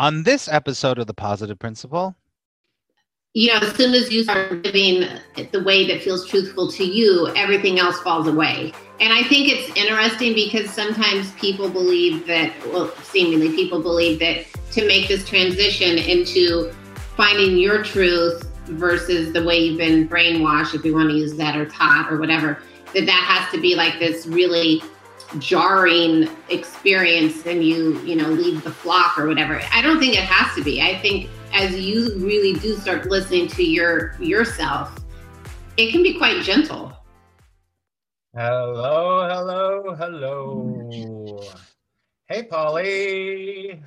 On this episode of The Positive Principle, you know, as soon as you start living the way that feels truthful to you, everything else falls away. And I think it's interesting because sometimes people believe that, well, seemingly people believe that to make this transition into finding your truth versus the way you've been brainwashed, if you want to use that, or taught, or whatever, that that has to be like this really jarring experience and you you know leave the flock or whatever. I don't think it has to be. I think as you really do start listening to your yourself it can be quite gentle. Hello hello hello. Hey polly.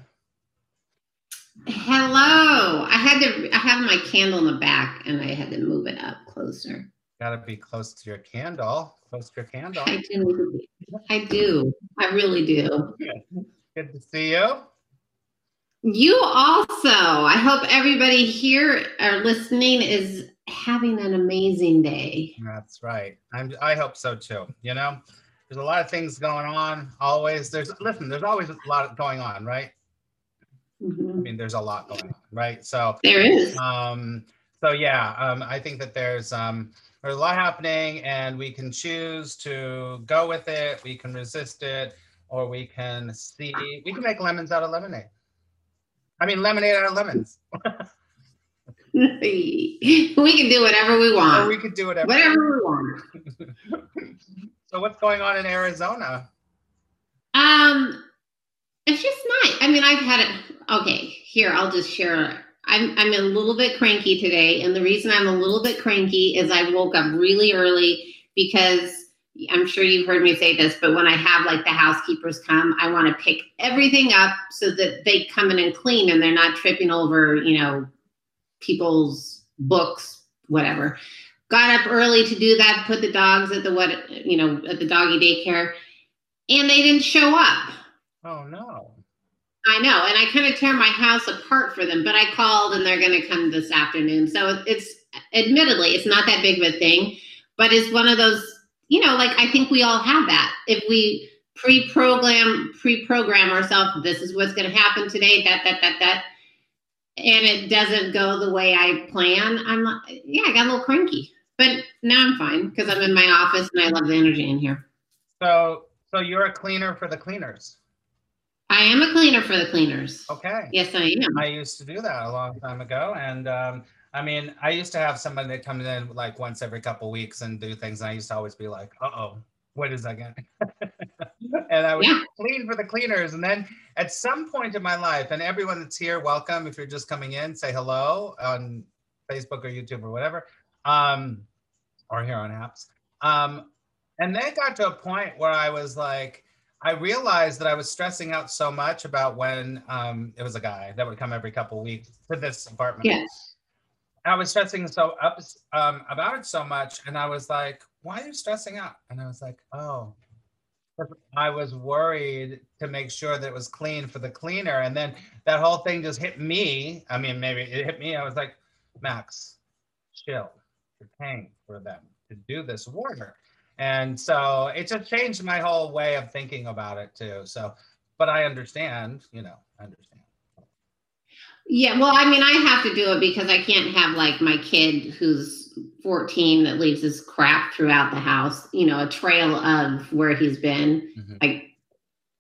Hello. I had to i have my candle in the back and i had to move it up closer gotta be close to your candle close to your candle i do I do. I really do. Good to see you. You also. I hope everybody here or listening is having an amazing day. That's right. I'm, I hope so too. You know, there's a lot of things going on. Always. There's listen. There's always a lot going on, right? Mm-hmm. I mean, there's a lot going on, right? So there is. Um. So yeah. Um. I think that there's um there's a lot happening and we can choose to go with it we can resist it or we can see we can make lemons out of lemonade. I mean lemonade out of lemons. We can do whatever we want. Or we could do whatever. Whatever we want. So what's going on in arizona? Um it's just nice. I mean i've had it. Okay here i'll just share I'm I'm a little bit cranky today, and the reason I'm a little bit cranky is I woke up really early because I'm sure you've heard me say this, but when I have like the housekeepers come, I want to pick everything up so that they come in and clean and they're not tripping over, you know, people's books, whatever. Got up early to do that, put the dogs at the what, you know, at the doggy daycare, and they didn't show up. Oh no. I know, and I kind of tear my house apart for them, but I called and they're going to come this afternoon. So it's admittedly, it's not that big of a thing, but it's one of those, you know, like I think we all have that. If we pre-program pre-program ourselves, this is what's going to happen today, that that that that and it doesn't go the way I plan, I'm like, yeah, I got a little cranky. But now I'm fine because I'm in my office and I love the energy in here. So so you're a cleaner for the cleaners. I am a cleaner for the cleaners. Okay. Yes, I am. I used to do that a long time ago, and um, I mean, I used to have somebody that comes in like once every couple weeks and do things, and I used to always be like, "Uh oh, what is that again?" and I would yeah. clean for the cleaners, and then at some point in my life, and everyone that's here, welcome. If you're just coming in, say hello on Facebook or YouTube or whatever, um, or here on Happs. Um, and then it got to a point where I was like I realized that I was stressing out so much about when um, it was a guy that would come every couple weeks to this apartment. Yes. I was stressing so up um, about it so much, and I was like, "Why are you stressing out?" And I was like, "Oh, I was worried to make sure that it was clean for the cleaner." And then that whole thing just hit me. I mean, maybe it hit me. I was like, "Max, chill. You're paying for them to do this work." And so it just changed my whole way of thinking about it too. So but i understand you know i understand. Yeah well i mean i have to do it because i can't have like my kid who's 14 that leaves his crap throughout the house you know a trail of where he's been. Mm-hmm. like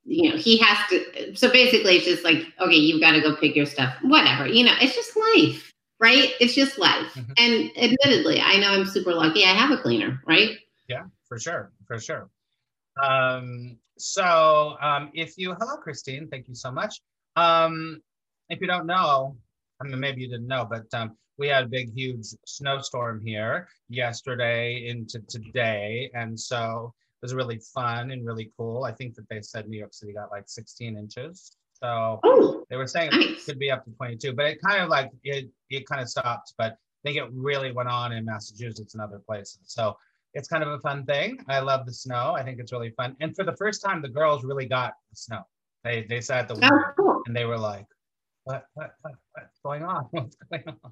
you know he has to so basically it's just like okay you've got to go pick your stuff whatever you know it's just life right? It's just life. Mm-hmm. and admittedly i know i'm super lucky i have a cleaner right? Yeah for sure, for sure. Um, so um, if you, hello, Christine, thank you so much. Um, if you don't know, I mean, maybe you didn't know, but um, we had a big, huge snowstorm here yesterday into today. And so it was really fun and really cool. I think that they said New York City got like 16 inches. So oh, they were saying nice. it could be up to 22, but it kind of like, it, it kind of stopped, but I think it really went on in Massachusetts and other places. So it's kind of a fun thing. I love the snow. I think it's really fun. And for the first time, the girls really got the snow. They they sat at the window oh, cool. and they were like, what, what, what, what's going on? What's going on?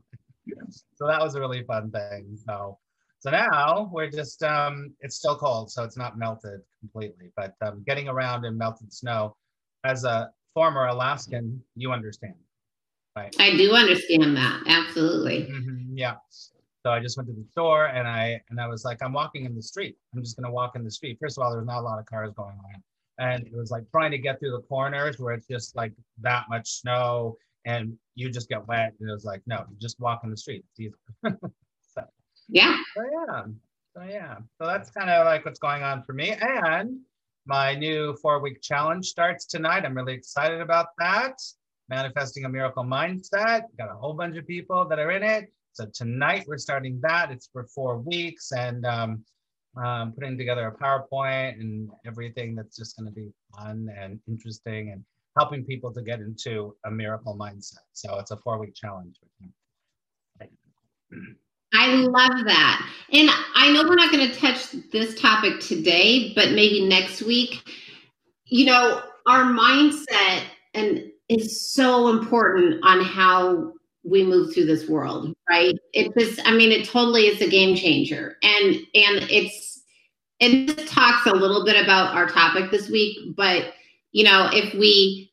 so that was a really fun thing. So so now we're just um, it's still cold, so it's not melted completely, but um, getting around in melted snow as a former Alaskan, you understand. Right. I do understand that. Absolutely. Mhm, yeah. So I just went to the store and I and I was like, I'm walking in the street. I'm just gonna walk in the street. First of all, there's not a lot of cars going on. And it was like trying to get through the corners where it's just like that much snow and you just get wet. And it was like, no, just walk in the street. Easy. Yeah. So yeah. So yeah. So that's kind of like what's going on for me. And my new four week challenge starts tonight. I'm really excited about that. Manifesting a miracle mindset. Got a whole bunch of people that are in it. So tonight we're starting that. It's for four weeks and um, um, putting together a PowerPoint and everything that's just going to be fun and interesting and helping people to get into a miracle mindset. So it's a four week challenge. I love that. And I know we're not going to touch this topic today, but maybe next week. You know, our mindset and is so important on how we move through this world, right? It just I mean, it totally is a game changer. And and it's and this talks a little bit about our topic this week, but you know, if we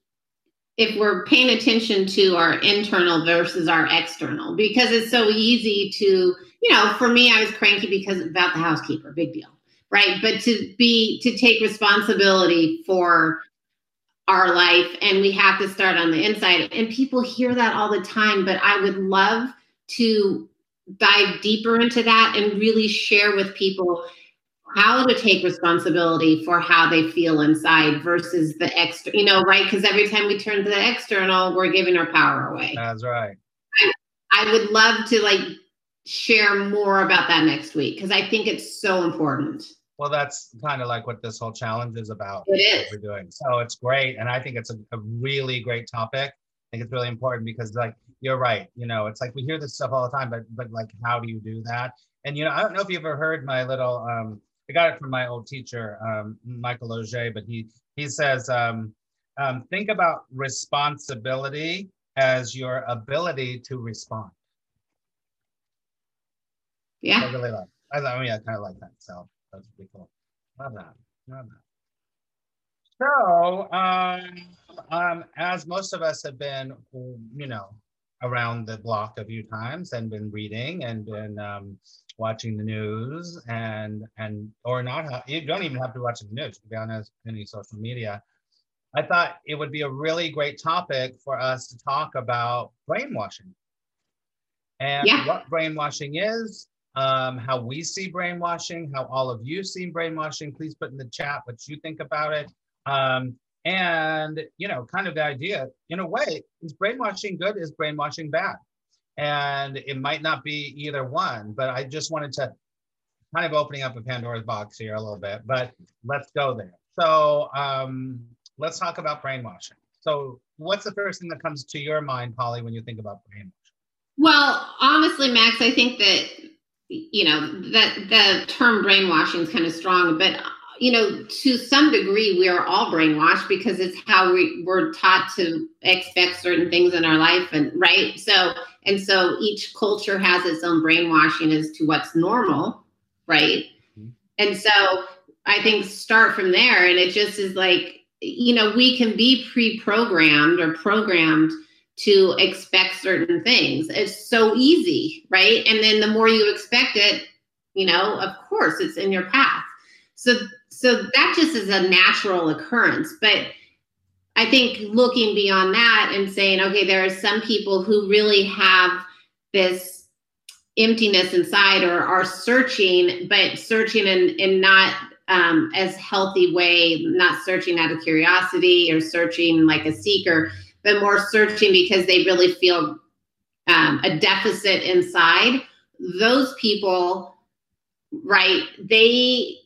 if we're paying attention to our internal versus our external because it's so easy to you know for me i was cranky because about the housekeeper big deal right but to be to take responsibility for our life and we have to start on the inside and people hear that all the time but i would love to dive deeper into that and really share with people how to take responsibility for how they feel inside versus the extra, you know, right? Because every time we turn to the external, we're giving our power away. That's right. I, I would love to like share more about that next week because I think it's so important. Well, that's kind of like what this whole challenge is about. It is. We're doing. So it's great. And I think it's a, a really great topic. I think it's really important because like you're right. You know, it's like we hear this stuff all the time, but but like how do you do that? And you know, I don't know if you've ever heard my little um I got it from my old teacher, um, Michael Auger, but he he says, um, um, think about responsibility as your ability to respond. Yeah. I really like. I, I mean, I kind of like that. So that's pretty cool. Love that. Love that. So, um, um, as most of us have been, you know, around the block a few times and been reading and been um, watching the news and and or not you don't even have to watch the news to be on any social media i thought it would be a really great topic for us to talk about brainwashing and Yeah. what brainwashing is um, how we see brainwashing how all of you see brainwashing. Please put in the chat what you think about it. Um, and you know kind of the idea in a way is brainwashing good is brainwashing bad? And it might not be either one but i just wanted to kind of opening up a pandora's box here a little bit but let's go there. So um, let's talk about brainwashing. So what's the first thing that comes to your mind polly when you think about brainwashing? Well, honestly, Max, I think that you know that the term brainwashing is kind of strong, but you know, to some degree, we are all brainwashed because it's how we we're taught to expect certain things in our life, and right. So, and so each culture has its own brainwashing as to what's normal, right? Mhm. And so, I think start from there, and it just is like you know, we can be pre-programmed or programmed to expect certain things. It's so easy, right? And then the more you expect it, you know, of course, it's in your path. So so that just is a natural occurrence, but I think looking beyond that and saying, okay, there are some people who really have this emptiness inside or are searching, but searching in, in not um, as healthy way, not searching out of curiosity or searching like a seeker, but more searching because they really feel um, a deficit inside. Those people, right? They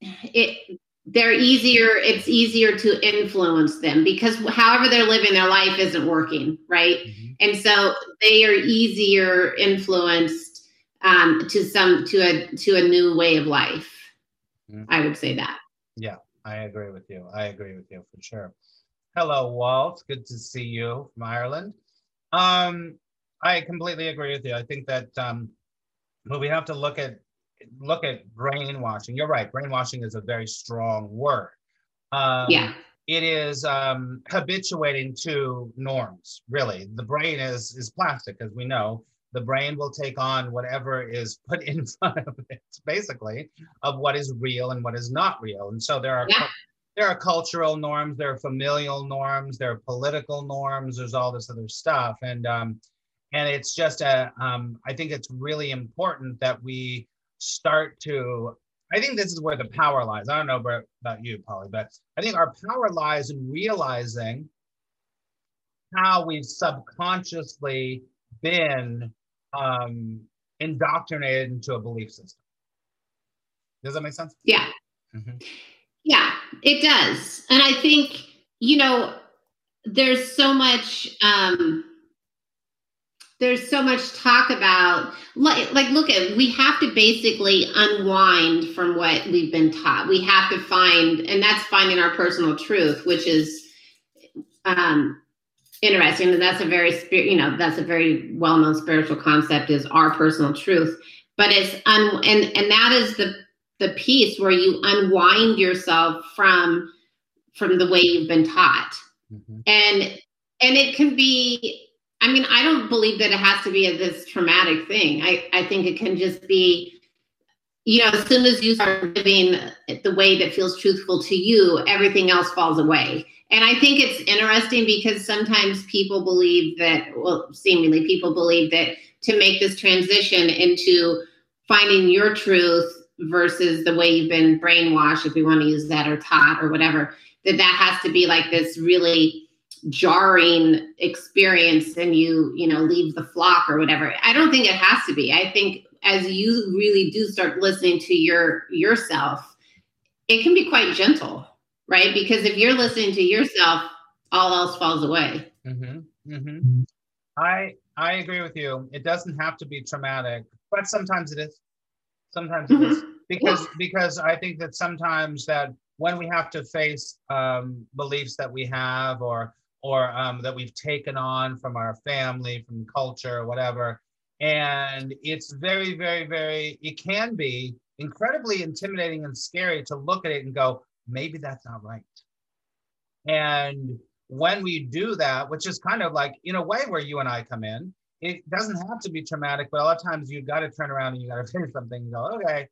it they're easier. It's easier to influence them because however they're living their life isn't working, right? And so they are easier influenced um, to some to a to a new way of life. Mhm. I would say that. Yeah, I agree with you. I agree with you for sure. Hello, Walt. Good to see you from Ireland. Um, I completely agree with you. I think that um, well, we have to look at look at brainwashing. You're right. Brainwashing is a very strong word. Um, Yeah. it is um, habituating to norms. Really, the brain is is plastic, as we know. The brain will take on whatever is put in front of it, basically, of what is real and what is not real. And so there are Yeah. There are cultural norms, there are familial norms, there are political norms. There's all this other stuff, and um, and it's just a. Um, I think it's really important that we start to I think this is where the power lies. I don't know about, about you, Polly, but I think our power lies in realizing how we've subconsciously been um, indoctrinated into a belief system. Does that make sense? Yeah. Mhm. Yeah, it does. And I think, you know, there's so much um there's so much talk about like, like look at we have to basically unwind from what we've been taught. We have to find and that's finding our personal truth, which is um interesting and that's a very spirit you know that's a very well-known spiritual concept is our personal truth but it's un and and that is the the piece where you unwind yourself from from the way you've been taught. Mhm. and and it can be i mean i don't believe that it has to be a, this traumatic thing. I i think it can just be you know as soon as you start living the way that feels truthful to you everything else falls away. And i think it's interesting because sometimes people believe that well seemingly people believe that to make this transition into finding your truth versus the way you've been brainwashed if we want to use that or taught or whatever that that has to be like this really jarring experience and you you know leave the flock or whatever. I don't think it has to be. I think as you really do start listening to your yourself it can be quite gentle right? Because if you're listening to yourself all else falls away. Hmm hmm I I agree with you. It doesn't have to be traumatic, but sometimes it is. Sometimes it is. Because because I think that sometimes that when we have to face um, beliefs that we have or or um, that we've taken on from our family, from culture, or whatever, and it's very very very it can be incredibly intimidating and scary to look at it and go maybe that's not right. And when we do that, which is kind of like in a way where you and I come in, it doesn't have to be traumatic, but a lot of times you've got to turn around and you got to finish something and go, okay,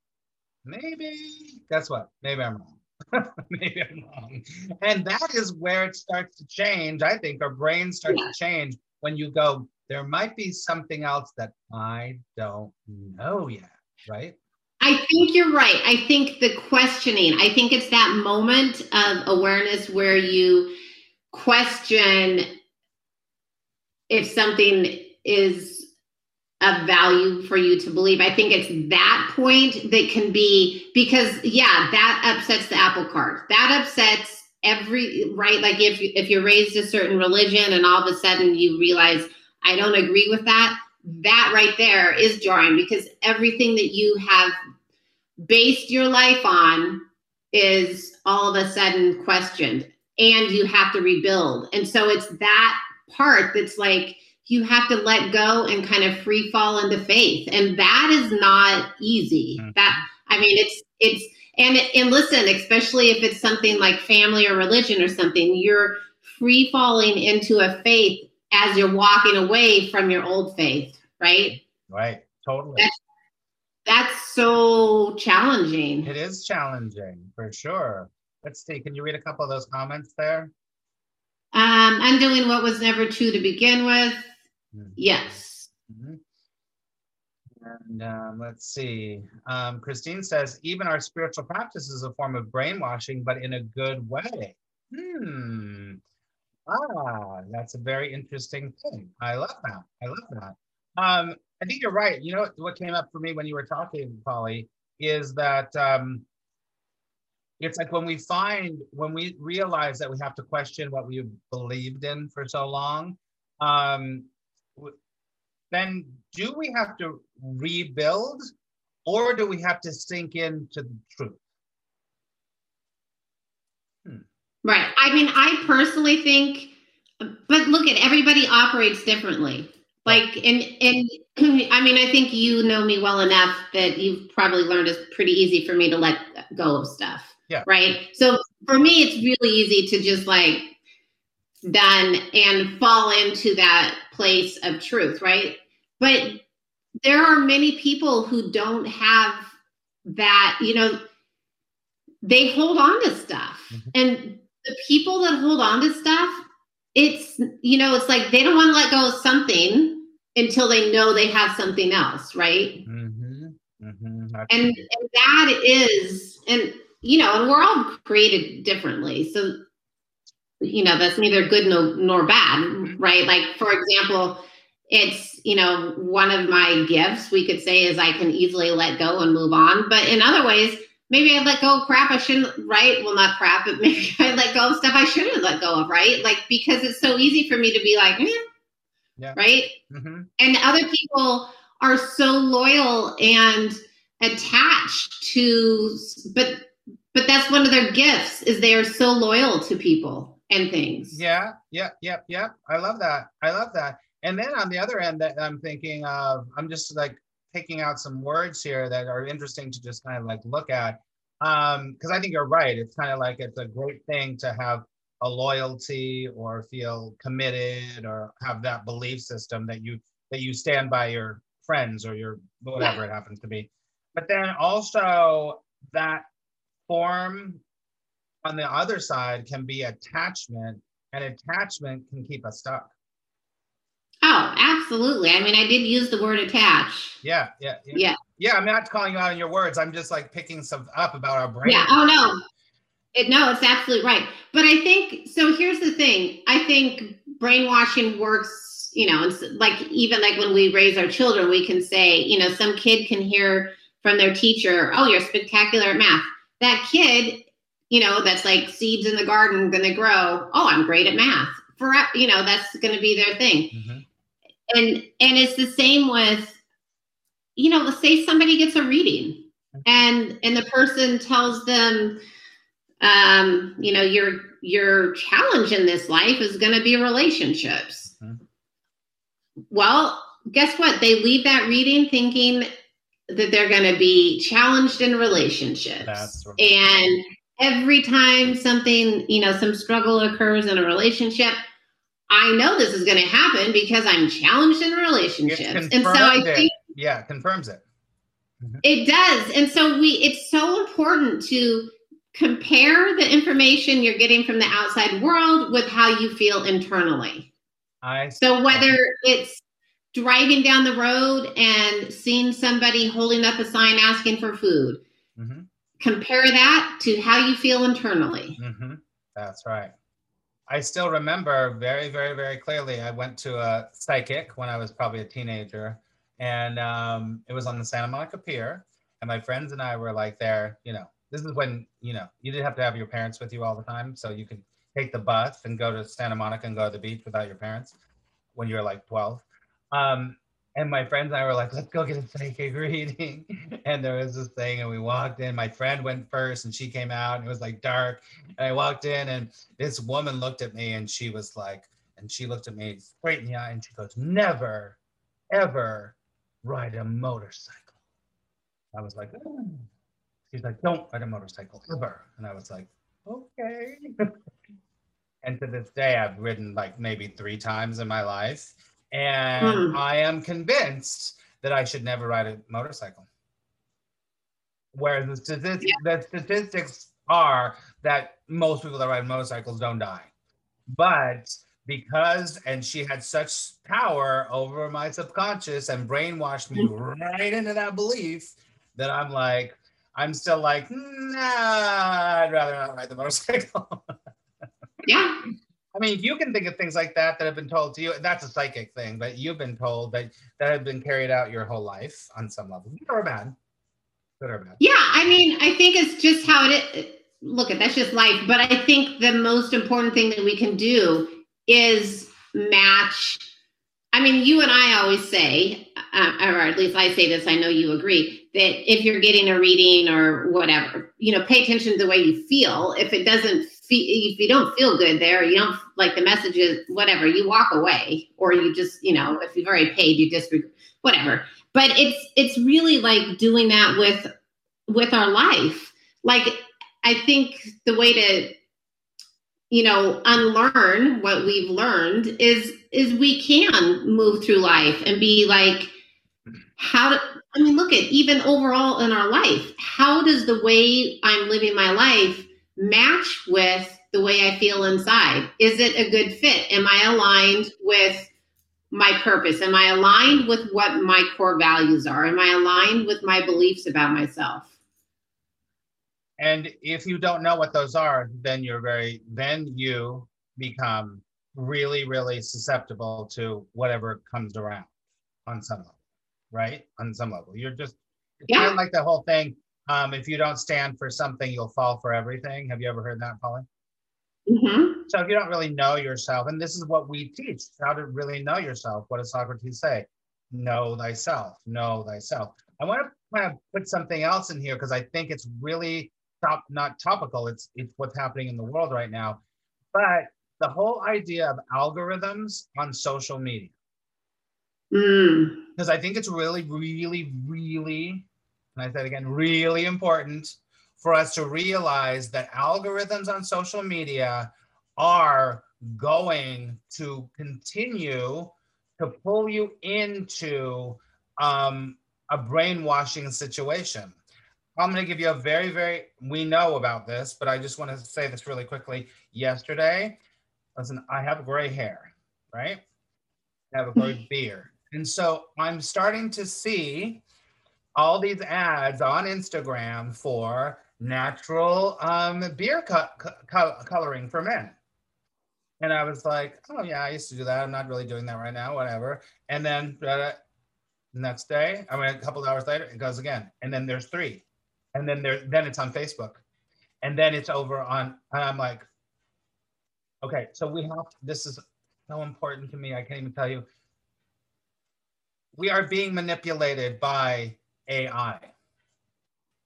maybe, guess what? Maybe I'm wrong. maybe I'm wrong. And that is where it starts to change. I think our brains start to change when you go, there might be something else that I don't know yet, right? I think you're right. I think the questioning, I think it's that moment of awareness where you question if something is of value for you to believe. I think it's that point that can be because yeah, that upsets the apple cart. That upsets every right like if if you're raised a certain religion and all of a sudden you realize I don't agree with that, that right there is jarring because everything that you have based your life on is all of a sudden questioned and you have to rebuild. And so it's that part that's like you have to let go and kind of free fall into faith. And that is not easy. Mhm. That I mean it's it's and and listen, especially if it's something like family or religion or something, you're free falling into a faith as you're walking away from your old faith, right? Right. Totally. That's- That's so challenging. It is challenging for sure. Let's see. Can you read a couple of those comments there? Um, undoing what was never true to begin with. Mhm. Yes. Mhm. And um, let's see. Um, Christine says, even our spiritual practice is a form of brainwashing, but in a good way. Hmm. Ah, that's a very interesting thing. I love that. I love that. Um, I think you're right. You know what, came up for me when you were talking, Polly, is that um, it's like when we find, when we realize that we have to question what we've believed in for so long, um, then do we have to rebuild or do we have to sink into the truth? Hmm. Right. I mean, I personally think, but look at everybody operates differently. Like, and and I mean, I think you know me well enough that you've probably learned it's pretty easy for me to let go of stuff. Yeah. Right. So for me, it's really easy to just like done and fall into that place of truth, right? But there are many people who don't have that, you know, they hold on to stuff. Mm-hmm. And the people that hold on to stuff, it's, you know, it's like they don't want to let go of something until they know they have something else, right? Mm-hmm. Mm-hmm. And, and that is, and, you know, and we're all created differently. So, you know, that's neither good no, nor bad, right? Like, for example, it's you know one of my gifts we could say is i can easily let go and move on but in other ways maybe i let go of crap i shouldn't right well not crap but maybe i let go of stuff i shouldn't let go of right like because it's so easy for me to be like eh, yeah. right mm-hmm. and other people are so loyal and attached to but but that's one of their gifts is they are so loyal to people and things yeah yeah yeah yeah i love that i love that and then on the other end, that I'm thinking of, I'm just like picking out some words here that are interesting to just kind of like look at. Um, because I think you're right. It's kind of like it's a great thing to have a loyalty or feel committed or have that belief system that you that you stand by your friends or your whatever it happens to be. But then also that form on the other side can be attachment, and attachment can keep us stuck. Oh, absolutely. I mean, I did use the word attach. Yeah, yeah, yeah. Yeah, yeah I'm not calling you out on your words. I'm just like picking some up about our brain. Yeah. Oh no. It, no, it's absolutely right. But I think so. Here's the thing. I think brainwashing works. You know, it's like even like when we raise our children, we can say, you know, some kid can hear from their teacher, "Oh, you're spectacular at math." That kid, you know, that's like seeds in the garden going to grow. Oh, I'm great at math. For you know, that's going to be their thing. Mm-hmm and and it's the same with you know let's say somebody gets a reading and and the person tells them um you know your your challenge in this life is going to be relationships mm-hmm. well guess what they leave that reading thinking that they're going to be challenged in relationships right. and every time something you know some struggle occurs in a relationship I know this is going to happen because I'm challenged in relationships. And so I it. think yeah, confirms it. Mm-hmm. It does. And so we it's so important to compare the information you're getting from the outside world with how you feel internally. I so whether it's driving down the road and seeing somebody holding up a sign asking for food. Compare that to how you feel internally. Mm-hmm. That's right. I still remember very, very, very clearly. I went to a psychic when I was probably a teenager, and um, it was on the Santa Monica Pier. And my friends and I were like there. You know, this is when you know you didn't have to have your parents with you all the time, so you could take the bus and go to Santa Monica and go to the beach without your parents when you were like 12. Um, and my friends and I were like, let's go get a psychic reading. and there was this thing, and we walked in. My friend went first, and she came out, and it was like dark. And I walked in, and this woman looked at me, and she was like, and she looked at me straight in the eye, and she goes, never, ever ride a motorcycle. I was like, oh. she's like, don't ride a motorcycle ever. And I was like, okay. and to this day, I've ridden like maybe three times in my life and mm. I am convinced that I should never ride a motorcycle. Whereas the statistics, yeah. the statistics are that most people that ride motorcycles don't die. But because, and she had such power over my subconscious and brainwashed me mm. right into that belief that I'm like, I'm still like, nah, I'd rather not ride the motorcycle. yeah. I mean, you can think of things like that that have been told to you. That's a psychic thing, but you've been told that that have been carried out your whole life on some level, good or bad. Good or bad. Yeah, I mean, I think it's just how it is. Look, at that's just life. But I think the most important thing that we can do is match. I mean, you and I always say, uh, or at least I say this. I know you agree that if you're getting a reading or whatever, you know, pay attention to the way you feel. If it doesn't feel, if you don't feel good there, you don't like the messages, whatever, you walk away, or you just, you know, if you've already paid, you just whatever. But it's it's really like doing that with with our life. Like I think the way to you know unlearn what we've learned is is we can move through life and be like how do i mean look at even overall in our life how does the way i'm living my life match with the way i feel inside is it a good fit am i aligned with my purpose am i aligned with what my core values are am i aligned with my beliefs about myself and if you don't know what those are, then you're very, then you become really, really susceptible to whatever comes around on some level, right? On some level. You're just, yeah. kind of like the whole thing. Um, if you don't stand for something, you'll fall for everything. Have you ever heard that, Polly? Mm-hmm. So if you don't really know yourself, and this is what we teach, how to really know yourself. What does Socrates say? Know thyself. Know thyself. I want to kind of put something else in here because I think it's really top not topical it's it's what's happening in the world right now but the whole idea of algorithms on social media because mm. i think it's really really really and i said again really important for us to realize that algorithms on social media are going to continue to pull you into um, a brainwashing situation I'm going to give you a very, very, we know about this, but I just want to say this really quickly. Yesterday, listen, I have gray hair, right? I have a gray beard. And so I'm starting to see all these ads on Instagram for natural um, beard co- co- coloring for men. And I was like, oh, yeah, I used to do that. I'm not really doing that right now, whatever. And then uh, next day, I mean, a couple hours later, it goes again. And then there's three and then there then it's on Facebook, and then it's over on. And I'm like, okay, so we have. This is so important to me. I can't even tell you. We are being manipulated by AI,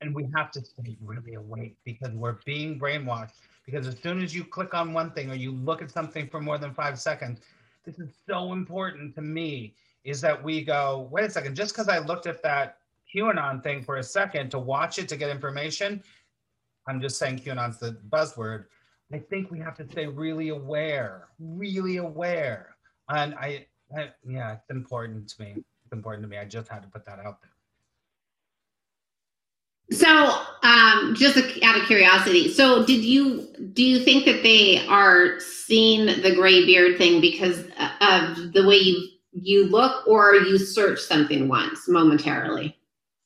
and we have to stay really awake because we're being brainwashed. Because as soon as you click on one thing or you look at something for more than five seconds, this is so important to me. Is that we go, wait a second, just because I looked at that QAnon thing for a second to watch it to get information. I'm just saying QAnon's the buzzword. I think we have to stay really aware, really aware. And I, I yeah, it's important to me. It's important to me. I just had to put that out there. So, um, just out of curiosity, so did you do you think that they are seeing the gray beard thing because of the way you you look, or you search something once momentarily?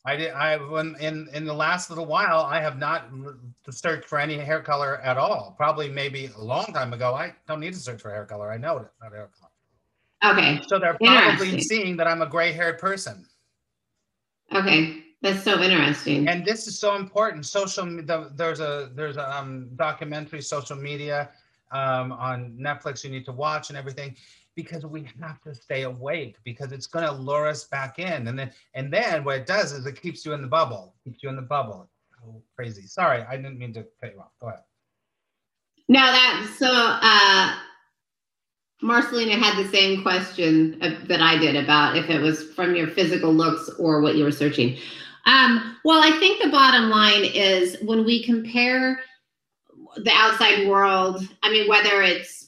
I did. I when in in the last little while, I have not searched for any hair color at all. Probably maybe a long time ago. I don't need to search for hair color. I know it not hair color. Okay. So they're probably seeing that I'm a gray-haired person. Okay, that's so interesting. And this is so important. Social. The, there's a there's a um, documentary, social media, um, on Netflix. You need to watch and everything because we have to stay awake because it's going to lure us back in and then and then what it does is it keeps you in the bubble keeps you in the bubble oh, crazy sorry i didn't mean to cut you off go ahead no that so uh marcelina had the same question that i did about if it was from your physical looks or what you were searching um well i think the bottom line is when we compare the outside world i mean whether it's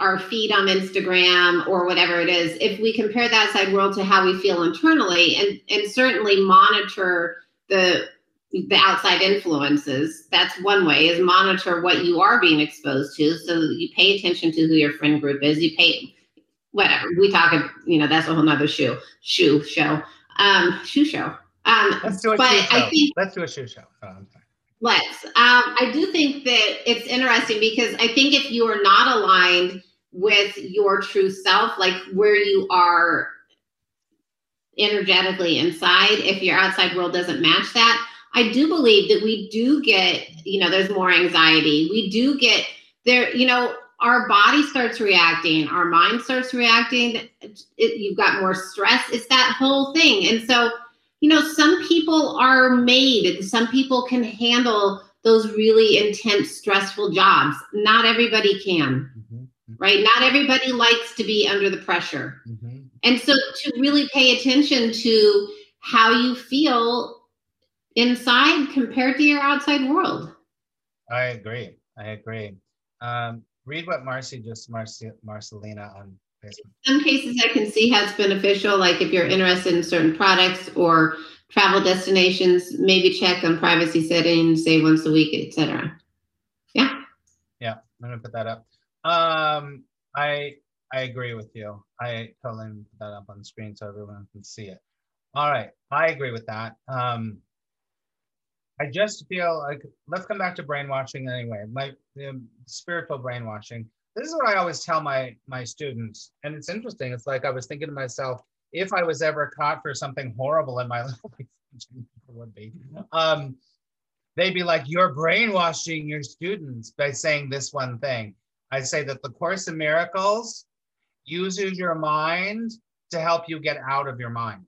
our feed on Instagram or whatever it is, if we compare the outside world to how we feel internally and, and certainly monitor the the outside influences, that's one way is monitor what you are being exposed to. So you pay attention to who your friend group is. You pay whatever. We talk you know, that's a whole nother shoe shoe show. Um shoe show. Um let's do a but shoe show. I think, let's do a shoe show. Oh, let's. Um, I do think that it's interesting because I think if you are not aligned with your true self, like where you are energetically inside, if your outside world doesn't match that, I do believe that we do get, you know, there's more anxiety. We do get there, you know, our body starts reacting, our mind starts reacting. It, you've got more stress. It's that whole thing. And so, you know, some people are made, some people can handle those really intense, stressful jobs. Not everybody can right? Not everybody likes to be under the pressure. Mm-hmm. And so to really pay attention to how you feel inside compared to your outside world. I agree. I agree. Um, read what Marcy just Marcy Marcelina on Some cases I can see how it's beneficial, like if you're interested in certain products or travel destinations, maybe check on privacy settings, say once a week, etc. Yeah. Yeah, I'm gonna put that up. Um, I I agree with you. I totally put that up on the screen so everyone can see it. All right, I agree with that. Um, I just feel like let's come back to brainwashing anyway. My um, spiritual brainwashing. This is what I always tell my my students, and it's interesting. It's like I was thinking to myself, if I was ever caught for something horrible in my life, would be, um, they'd be like, "You're brainwashing your students by saying this one thing." I say that the Course in Miracles uses your mind to help you get out of your mind.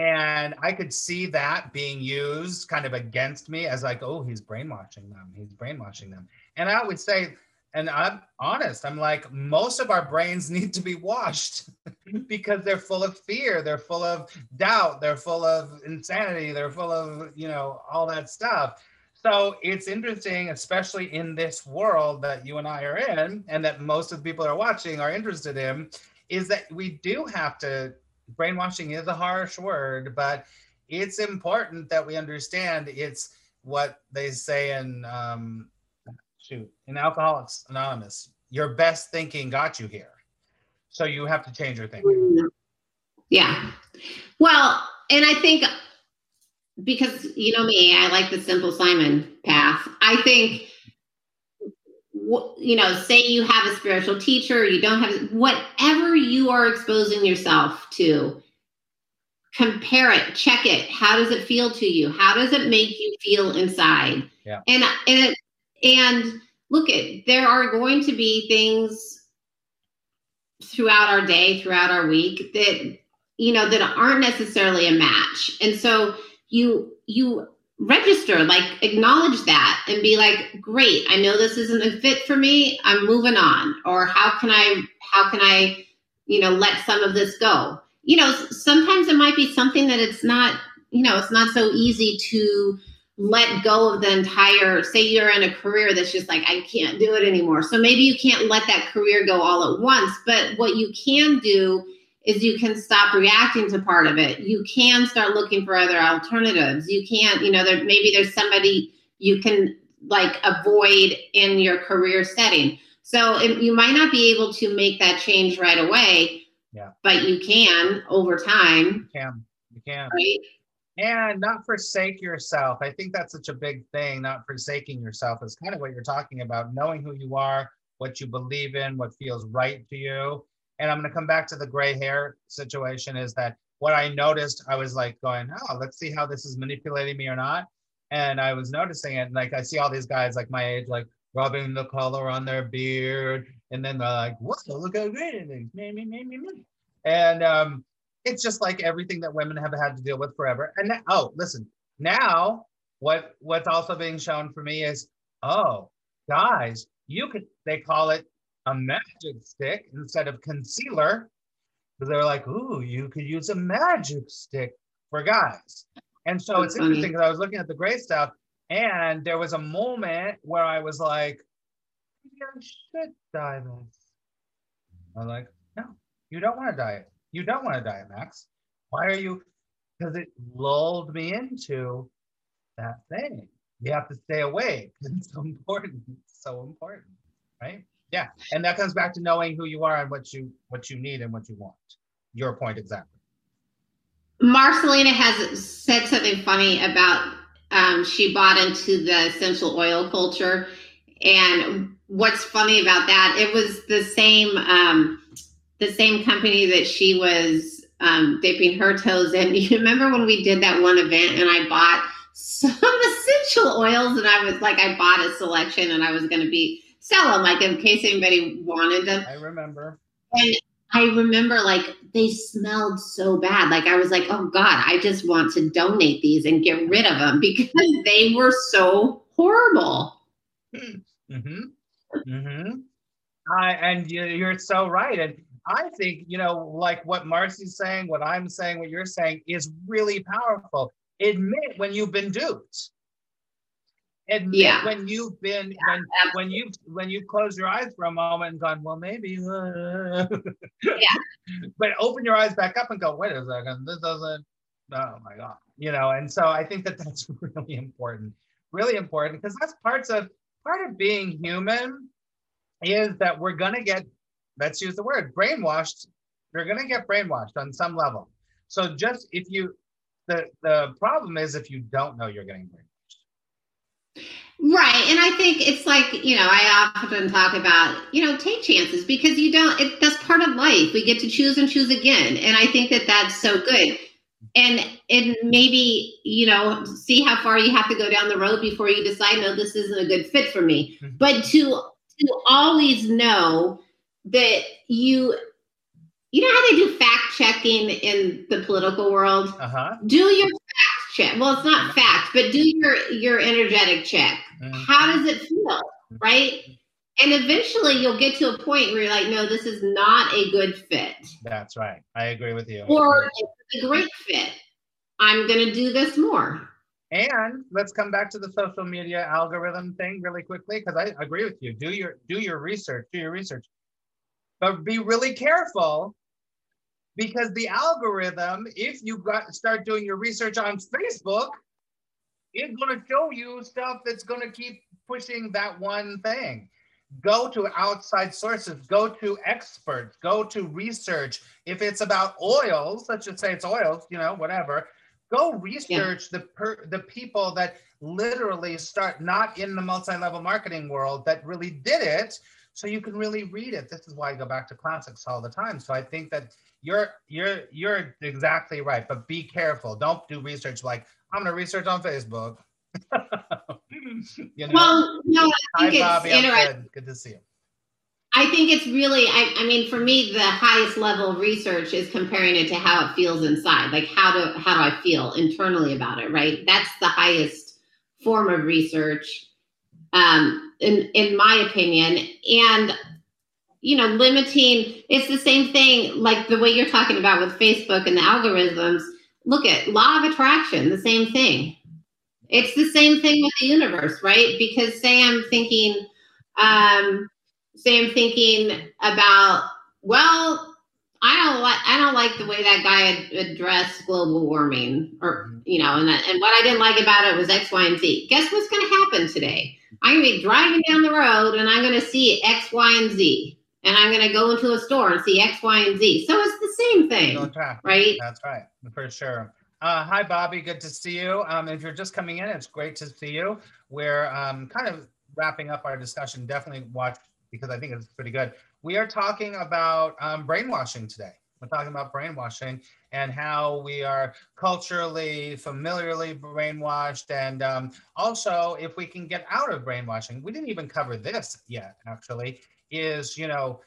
And I could see that being used kind of against me as like, oh, he's brainwashing them. He's brainwashing them. And I would say, and I'm honest, I'm like, most of our brains need to be washed because they're full of fear, they're full of doubt, they're full of insanity, they're full of, you know, all that stuff. So it's interesting, especially in this world that you and I are in, and that most of the people are watching are interested in, is that we do have to brainwashing is a harsh word, but it's important that we understand it's what they say in um, shoot in Alcoholics Anonymous. Your best thinking got you here, so you have to change your thinking. Yeah, well, and I think because you know me, I like the simple Simon path. I think you know, say you have a spiritual teacher, you don't have whatever you are exposing yourself to, compare it, check it. How does it feel to you? How does it make you feel inside? Yeah. And and and look at there are going to be things throughout our day, throughout our week that you know that aren't necessarily a match. And so you you register like acknowledge that and be like great i know this isn't a fit for me. I'm moving on. Or how can i how can i you know let some of this go? You know sometimes it might be something that it's not you know it's not so easy to let go of the entire say you're in a career that's just like i can't do it anymore so maybe you can't let that career go all at once but what you can do is you can stop reacting to part of it. You can start looking for other alternatives. You can't, you know, there maybe there's somebody you can like avoid in your career setting. So it, you might not be able to make that change right away. Yeah. But you can over time. You can. You can. Right? And not forsake yourself. I think that's such a big thing. Not forsaking yourself is kind of what you're talking about. Knowing who you are, what you believe in, what feels right to you and I'm going to come back to the gray hair situation is that what I noticed, I was like going, oh, let's see how this is manipulating me or not. And I was noticing it. Like I see all these guys like my age, like rubbing the color on their beard. And then they're like, whoa, look how great it is. Me, me, me, me, me. And um, it's just like everything that women have had to deal with forever. And now, oh, listen, now what what's also being shown for me is, oh, guys, you could, they call it a magic stick instead of concealer because they're like, ooh, you could use a magic stick for guys. And so That's it's funny. interesting because I was looking at the gray stuff and there was a moment where I was like, maybe I should dye this. I'm like, no, you don't want to dye it. You don't want to Max. Why are you? Because it lulled me into that thing. You have to stay awake. It's so important. It's so important, right? Yeah, and that comes back to knowing who you are and what you what you need and what you want. Your point exactly. Marcelina has said something funny about um, she bought into the essential oil culture, and what's funny about that? It was the same um, the same company that she was um, dipping her toes in. You remember when we did that one event and I bought some essential oils and I was like, I bought a selection and I was going to be sell them, like in case anybody wanted them. I remember. And I remember like they smelled so bad. Like I was like, oh God, I just want to donate these and get rid of them because they were so horrible. Mm-hmm. Mm-hmm. I, and you're so right. And I think, you know, like what Marcy's saying, what I'm saying, what you're saying is really powerful. Admit when you've been duped. admit Yeah. when you've been when when you when you close your eyes for a moment and gone, well, maybe. uh," But open your eyes back up and go, wait a second, this doesn't. Oh my god, you know. And so I think that that's really important, really important because that's parts of part of being human is that we're gonna get. Let's use the word brainwashed. You're gonna get brainwashed on some level. So just if you, the the problem is if you don't know you're getting brainwashed. Right. And I think it's like, you know, I often talk about, you know, take chances because you don't, it, that's part of life. We get to choose and choose again. And I think that that's so good. And, and maybe, you know, see how far you have to go down the road before you decide, no, this isn't a good fit for me. Mhm. But to, to always know that you, you know how they do fact checking in the political world? Uh huh. do your fact check. Well, it's not fact, but do your your energetic check. How does it feel, right? And eventually, you'll get to a point where you're like, no, this is not a good fit, That's right. I agree with you. or it's a great fit. I'm going to do this more. And let's come back to the social media algorithm thing really quickly because I agree with you. Do your do your research, do your research. But be really careful because the algorithm, if you got start doing your research on Facebook, it's going to show you stuff that's going to keep pushing that one thing. Go to outside sources, go to experts, go to research. If it's about oils, let's just say it's oils, you know, whatever, go research the per, the people that literally start not in the multi-level marketing world that really did it so you can really read it this is why i go back to classics all the time so i think that you're you're you're exactly right but be careful don't do research like i'm going to research on facebook you know Well, no, I hi think it's bobby interesting. good. good to see you I think it's really, I, I mean, for me, the highest level research is comparing it to how it feels inside. Like how do how do I feel internally about it, right? That's the highest form of research, um, in in my opinion. And you know, limiting it's the same thing, like the way you're talking about with Facebook and the algorithms. Look at law of attraction, the same thing. It's the same thing with the universe, right? Because say I'm thinking, um, say I'm thinking about, well, I don't like I don't like the way that guy ad- addressed global warming, or you know, and and what I didn't like about it was X, Y, and Z. Guess what's going to happen today? I'm going to be driving down the road and I'm going to see X, Y, and Z, and I'm going to go into a store and see X, Y, and Z. So it's the same thing, right? That's right, for sure. Uh, hi, Bobby. Good to see you. Um, if you're just coming in, it's great to see you. We're um, kind of wrapping up our discussion. Definitely watch because I think it's pretty good. We are talking about um, brainwashing today. We're talking about brainwashing and how we are culturally, familiarly brainwashed, and um, also if we can get out of brainwashing. We didn't even cover this yet, actually. Is you know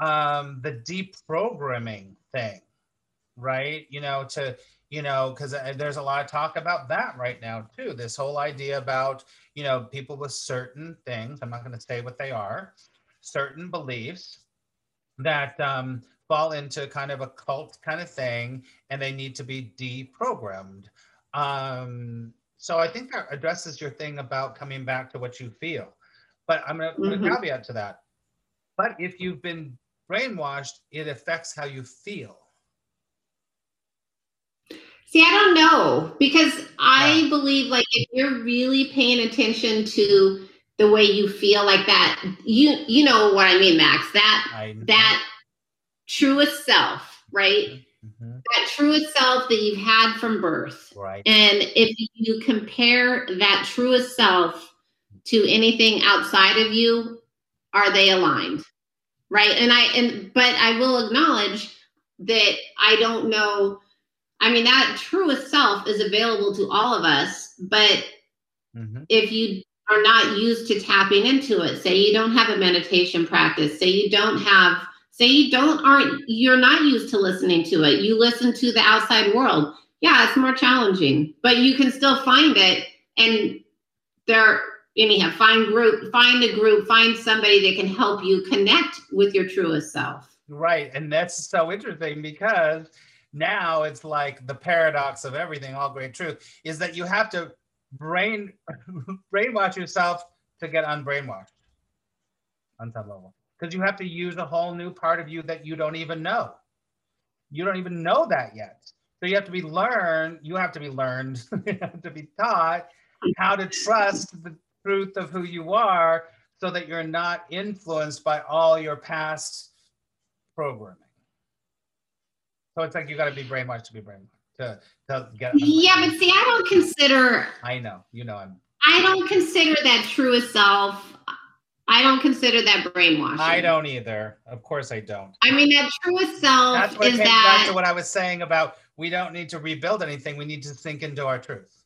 um, the deprogramming thing, right? You know to you know, because there's a lot of talk about that right now too. This whole idea about, you know, people with certain things, I'm not going to say what they are, certain beliefs that um, fall into kind of a cult kind of thing and they need to be deprogrammed. Um, so I think that addresses your thing about coming back to what you feel. But I'm going to put a caveat to that. But if you've been brainwashed, it affects how you feel. See, I don't know because I Yeah. believe like if you're really paying attention to the way you feel like that, you you know what I mean, Max. That that truest self, right? Mhm. That truest self that you've had from birth. Right. And if you compare that truest self to anything outside of you, are they aligned? Right? And I and but I will acknowledge that I don't know I mean that truest self is available to all of us, but Mhm. if you are not used to tapping into it say you don't have a meditation practice say you don't have say you don't aren't you're not used to listening to it. You listen to the outside world. Yeah it's more challenging but you can still find it. And there anyhow find group find a group find somebody that can help you connect with your truest self. Right. And that's so interesting because now it's like the paradox of everything, all great truth, is that you have to brain brainwash yourself to get unbrainwashed on some level because you have to use a whole new part of you that you don't even know. You don't even know that yet. So you have to be learned, you have to be learned, you have to be taught how to trust the truth of who you are so that you're not influenced by all your past programming. So it's like you got to be brainwashed to be brainwashed to, to get. Yeah, but see, I don't consider. I know, you know, I'm. I don't consider that truest self. I don't consider that brainwashing. I don't either. Of course, I don't. I mean, that truest self That's what is came that. back to what I was saying about we don't need to rebuild anything. We need to sink into our truth.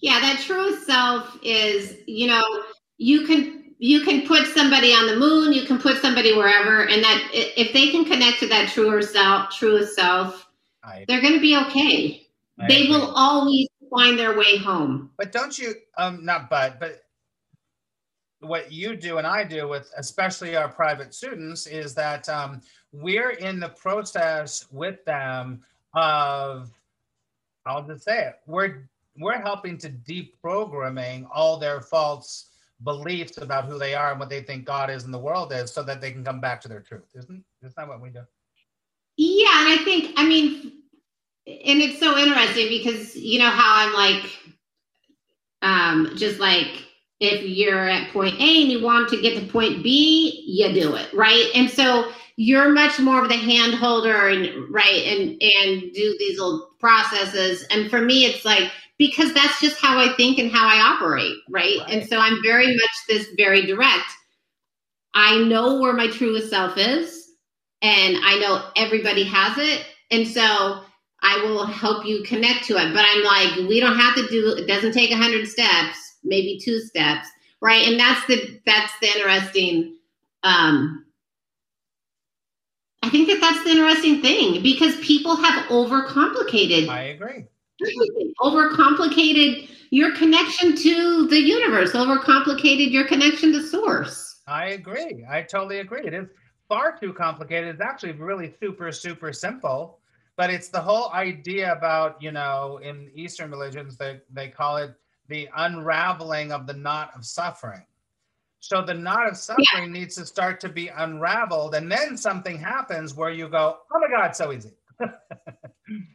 Yeah, that true self is, you know, you can you can put somebody on the moon, you can put somebody wherever, and that if they can connect to that truer self, truest self, I, they're going to be okay. I they agree. will always find their way home. But don't you, um, not but, but what you do and I do with especially our private students is that um, we're in the process with them of, I'll just say it, we're we're helping to deprogramming all their false beliefs about who they are and what they think God is and the world is, so that they can come back to their truth. Isn't isn't that what we do? Yeah, and I think I mean, and it's so interesting because you know how I'm like, um, just like if you're at point A and you want to get to point B, you do it right, and so you're much more of the hand holder and right and and do these little processes, and for me, it's like because that's just how I think and how I operate, right, and so I'm very much this very direct. I know where my truest self is and I know everybody has it. And so I will help you connect to it. But I'm like, we don't have to do it doesn't take a hundred steps, maybe two steps. Right. And that's the that's the interesting um I think that that's the interesting thing because people have overcomplicated I agree. overcomplicated your connection to the universe, overcomplicated your connection to source. I agree. I totally agree. It is far too complicated. It's actually really super, super simple. But it's the whole idea about, you know, in Eastern religions, they, they call it the unraveling of the knot of suffering. So the knot of suffering needs to start to be unraveled. And then something happens where you go, oh my God, so easy.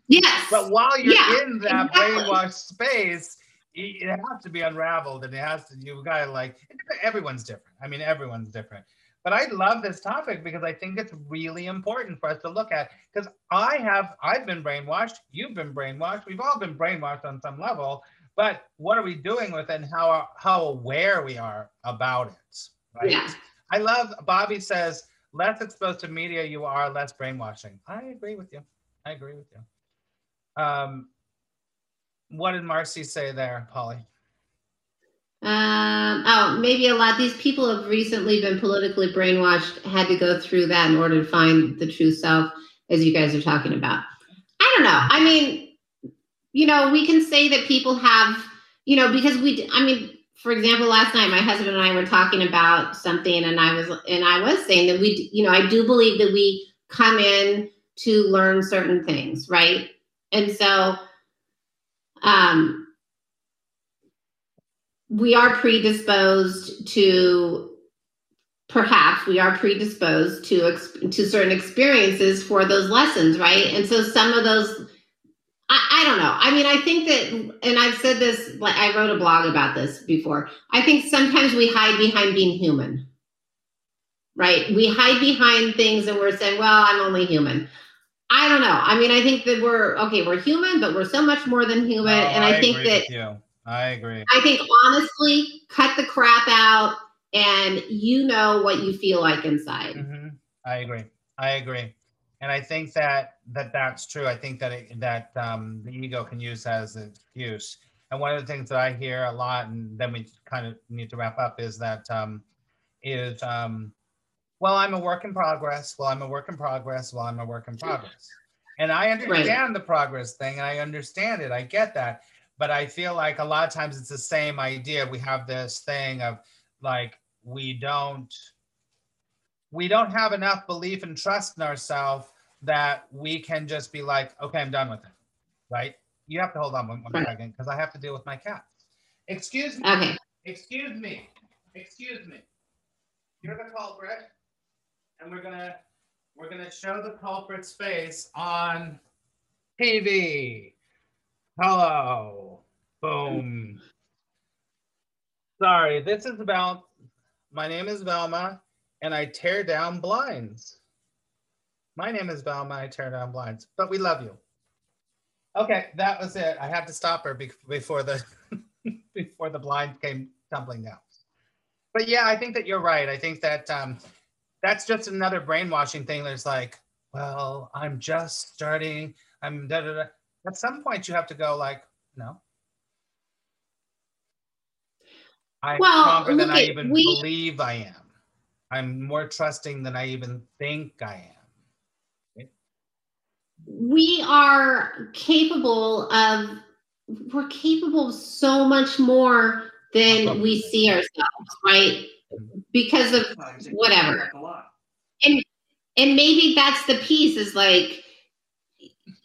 Yes. But while you're Yeah, in that exactly. brainwashed space, it it has to be unraveled and it has to, you've got to like, everyone's different. I mean, everyone's different. But I love this topic because I think it's really important for us to look at because I have, I've been brainwashed, you've been brainwashed, we've all been brainwashed on some level. But what are we doing with it and how, how aware we are about it? Right. Yeah. I love, Bobby says, less exposed to media you are, less brainwashing. I agree with you. I agree with you. Um, what did Marcy say there, Polly? Um, oh, maybe a lot. These people have recently been politically brainwashed, had to go through that in order to find the true self, as you guys are talking about. I don't know. I mean, you know, we can say that people have, you know, because we, I mean, for example, last night my husband and I were talking about something, and I was, and I was saying that we, you know, I do believe that we come in to learn certain things, right? And so, um, we are predisposed to perhaps we are predisposed to to certain experiences for those lessons right and so some of those I, I don't know i mean i think that and i've said this like i wrote a blog about this before i think sometimes we hide behind being human right we hide behind things and we're saying well i'm only human i don't know i mean i think that we're okay we're human but we're so much more than human No, and i, think agree that you. I agree. I think honestly, cut the crap out and you know what you feel like inside. hmm I agree. I agree. And I think that that that's true. I think that it, that um, the ego can use that as an excuse. And one of the things that I hear a lot, and then we kind of need to wrap up, is that um, is um, well, I'm a work in progress. Well, I'm a work in progress. Well, I'm a work in progress. And I understand the progress thing, and I understand it. I get that. But I feel like a lot of times it's the same idea. We have this thing of like we don't we don't have enough belief and trust in ourselves that we can just be like, okay, I'm done with it, right? You have to hold on one, one Right. second because I have to deal with my cat. Excuse me. Okay. Excuse me. Excuse me. You're the culprit, and we're gonna we're gonna show the culprit's face on TV. Hello. Boom. Sorry, this is about. My name is Velma, and I tear down blinds. My name is Velma. I tear down blinds, but we love you. Okay, that was it. I had to stop her be- before the before the blind came tumbling down. But yeah, I think that you're right. I think that um, that's just another brainwashing thing. There's like, well, I'm just starting. I'm da da da. At some point, you have to go like, no. I'm Well, stronger than I even we- believe I am. I'm more trusting than I even think I am. We are capable of we're capable of so much more than we see ourselves right? Because of whatever. And and maybe that's the piece is like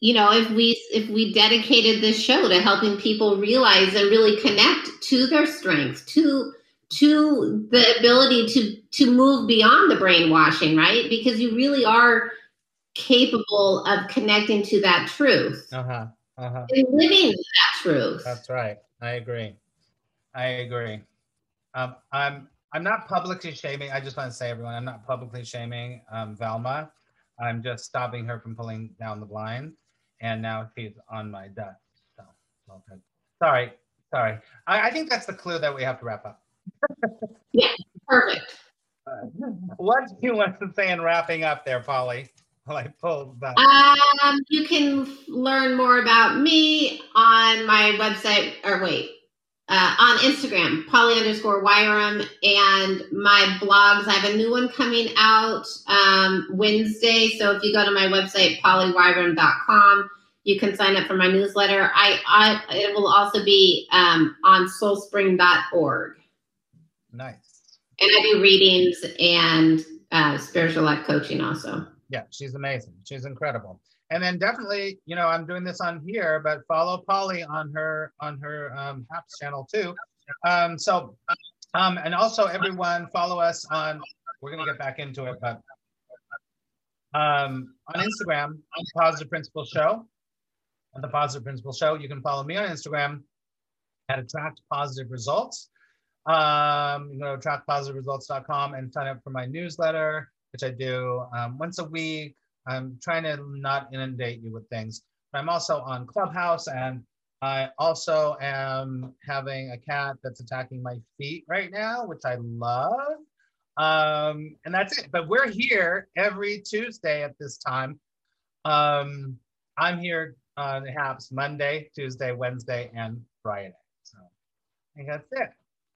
you know if we if we dedicated this show to helping people realize and really connect to their strengths to to the ability to to move beyond the brainwashing right? Because you really are capable of connecting to that truth Uh huh. Uh huh. and living that truth That's right. I agree. I agree. Um, I'm I'm not publicly shaming. I just want to say, everyone, I'm not publicly shaming um, Velma. I'm just stopping her from pulling down the blind, and now she's on my desk. So, sorry, sorry. I, I think that's the clue that we have to wrap up. yeah, perfect What do you want to say in wrapping up there, Polly? While I pull back. Um, you can learn more about me on my website, or wait, uh, on Instagram, Polly underscore Wirum, and my blogs. I have a new one coming out um, Wednesday. So if you go to my website, pollywirum.com, you can sign up for my newsletter. I, I it will also be um, on soulspring.org, Nice. and I do readings and uh, spiritual life coaching also. Yeah, she's amazing. She's incredible. And then definitely, you know, I'm doing this on here, but follow Polly on her on her um, Happs channel too. Um, so, um, and also everyone follow us on. We're gonna get back into it, but um, on Instagram, on Positive Principle Show, on the Positive Principle Show, you can follow me on Instagram at Attract Positive Results. Um, you can go to attractpositiveresults.com and sign up for my newsletter which I do um, once a week. I'm trying to not inundate you with things. But I'm also on Clubhouse, and I also am having a cat that's attacking my feet right now, which I love. Um, and that's it. But we're here every Tuesday at this time. Um, I'm here on Happs Monday, Tuesday, Wednesday, and Friday. So I think that's it.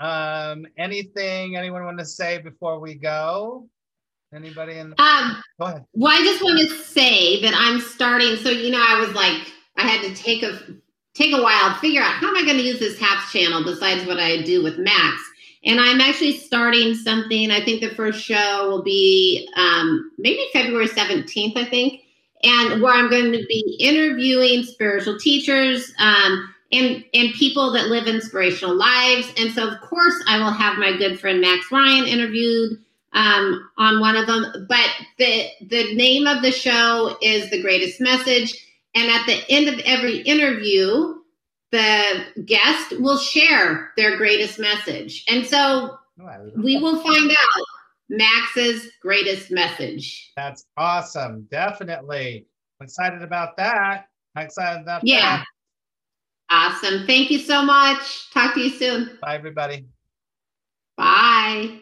Um, anything anyone want to say before we go? Anybody in the Um, go ahead. Well, I just want to say that I'm starting. So you know, I was like, I had to take a take a while to figure out how am I going to use this Happs channel besides what I do with Max. And I'm actually starting something. I think the first show will be um, maybe February 17th, I think, and where I'm going to be interviewing spiritual teachers um, and and people that live inspirational lives. And so, of course, I will have my good friend Max Ryan interviewed um, on one of them. But the the name of the show is The Greatest Message. And at the end of every interview, the guest will share their greatest message. And so Oh, we will find out Max's greatest message. That's awesome. Definitely. I'm excited about that. I'm excited about that. Yeah. that. Awesome. Thank you so much. Talk to you soon. Bye, everybody. Bye.